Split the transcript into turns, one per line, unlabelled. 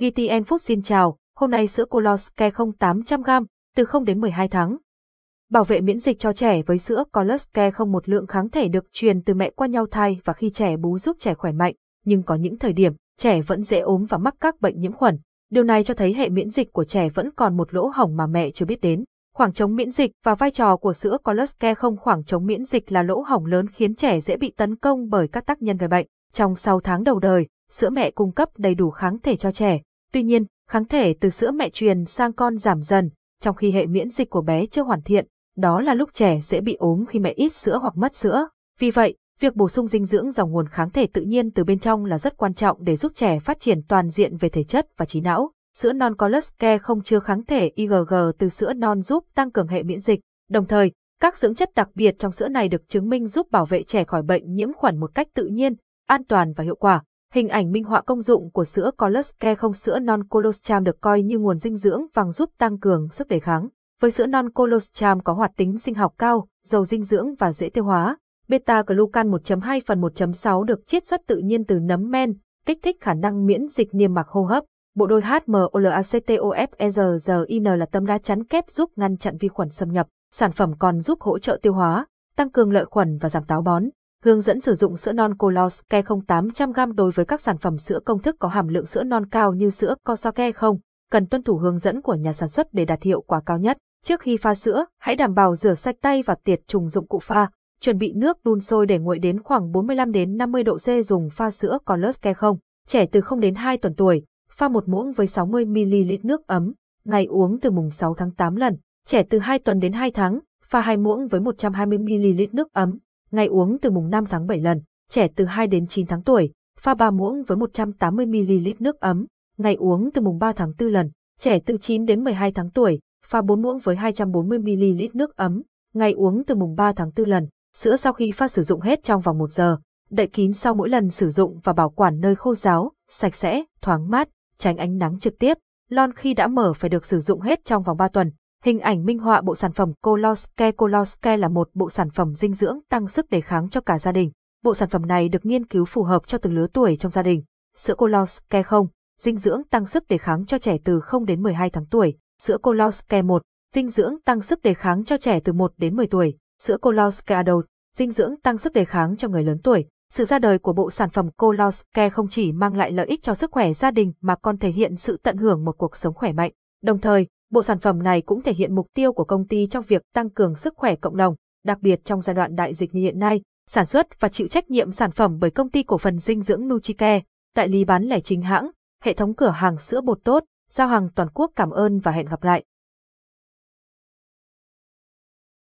GTN Food xin chào, hôm nay sữa Coloscare 0800g, từ 0 đến 12 tháng. Bảo vệ miễn dịch cho trẻ với sữa Coloscare không một lượng kháng thể được truyền từ mẹ qua nhau thai và khi trẻ bú giúp trẻ khỏe mạnh, nhưng có những thời điểm, trẻ vẫn dễ ốm và mắc các bệnh nhiễm khuẩn. Điều này cho thấy hệ miễn dịch của trẻ vẫn còn một lỗ hổng mà mẹ chưa biết đến. Khoảng trống miễn dịch và vai trò của sữa Coloscare không khoảng trống miễn dịch là lỗ hổng lớn khiến trẻ dễ bị tấn công bởi các tác nhân gây bệnh. Trong 6 tháng đầu đời, sữa mẹ cung cấp đầy đủ kháng thể cho trẻ. Tuy nhiên, kháng thể từ sữa mẹ truyền sang con giảm dần, trong khi hệ miễn dịch của bé chưa hoàn thiện, đó là lúc trẻ dễ bị ốm khi mẹ ít sữa hoặc mất sữa. Vì vậy, việc bổ sung dinh dưỡng dòng nguồn kháng thể tự nhiên từ bên trong là rất quan trọng để giúp trẻ phát triển toàn diện về thể chất và trí não. Sữa non có lắc ke không chứa kháng thể IgG từ sữa non giúp tăng cường hệ miễn dịch. Đồng thời, các dưỡng chất đặc biệt trong sữa này được chứng minh giúp bảo vệ trẻ khỏi bệnh nhiễm khuẩn một cách tự nhiên, an toàn và hiệu quả. Hình ảnh minh họa công dụng của sữa Colostrum không sữa non colostrum được coi như nguồn dinh dưỡng vàng giúp tăng cường sức đề kháng. Với sữa non colostrum có hoạt tính sinh học cao, giàu dinh dưỡng và dễ tiêu hóa. Beta glucan 1.2 phần 1.6 được chiết xuất tự nhiên từ nấm men, kích thích khả năng miễn dịch niêm mạc hô hấp. Bộ đôi HMOLACTOFERGIN là tấm đá chắn kép giúp ngăn chặn vi khuẩn xâm nhập. Sản phẩm còn giúp hỗ trợ tiêu hóa, tăng cường lợi khuẩn và giảm táo bón. Hướng dẫn sử dụng sữa non Colos Ke 0800g đối với các sản phẩm sữa công thức có hàm lượng sữa non cao như sữa Cosoke không, cần tuân thủ hướng dẫn của nhà sản xuất để đạt hiệu quả cao nhất. Trước khi pha sữa, hãy đảm bảo rửa sạch tay và tiệt trùng dụng cụ pha. Chuẩn bị nước đun sôi để nguội đến khoảng 45 đến 50 độ C dùng pha sữa Colos không. Trẻ từ 0 đến 2 tuần tuổi, pha một muỗng với 60 ml nước ấm, ngày uống từ mùng 6 tháng 8 lần. Trẻ từ 2 tuần đến 2 tháng, pha 2 muỗng với 120 ml nước ấm, ngày uống từ mùng 5 tháng 7 lần, trẻ từ 2 đến 9 tháng tuổi, pha 3 muỗng với 180ml nước ấm, ngày uống từ mùng 3 tháng 4 lần, trẻ từ 9 đến 12 tháng tuổi, pha 4 muỗng với 240ml nước ấm, ngày uống từ mùng 3 tháng 4 lần, sữa sau khi pha sử dụng hết trong vòng 1 giờ, đậy kín sau mỗi lần sử dụng và bảo quản nơi khô ráo, sạch sẽ, thoáng mát, tránh ánh nắng trực tiếp. Lon khi đã mở phải được sử dụng hết trong vòng 3 tuần. Hình ảnh minh họa bộ sản phẩm Coloske Coloske là một bộ sản phẩm dinh dưỡng tăng sức đề kháng cho cả gia đình. Bộ sản phẩm này được nghiên cứu phù hợp cho từng lứa tuổi trong gia đình. Sữa Coloske không, dinh dưỡng tăng sức đề kháng cho trẻ từ 0 đến 12 tháng tuổi. Sữa Coloske 1, dinh dưỡng tăng sức đề kháng cho trẻ từ 1 đến 10 tuổi. Sữa Coloske Adult, dinh dưỡng tăng sức đề kháng cho người lớn tuổi. Sự ra đời của bộ sản phẩm Coloske không chỉ mang lại lợi ích cho sức khỏe gia đình mà còn thể hiện sự tận hưởng một cuộc sống khỏe mạnh. Đồng thời, Bộ sản phẩm này cũng thể hiện mục tiêu của công ty trong việc tăng cường sức khỏe cộng đồng, đặc biệt trong giai đoạn đại dịch như hiện nay, sản xuất và chịu trách nhiệm sản phẩm bởi công ty cổ phần dinh dưỡng Nutricare, đại lý bán lẻ chính hãng, hệ thống cửa hàng sữa bột tốt, giao hàng toàn quốc cảm ơn và hẹn gặp lại.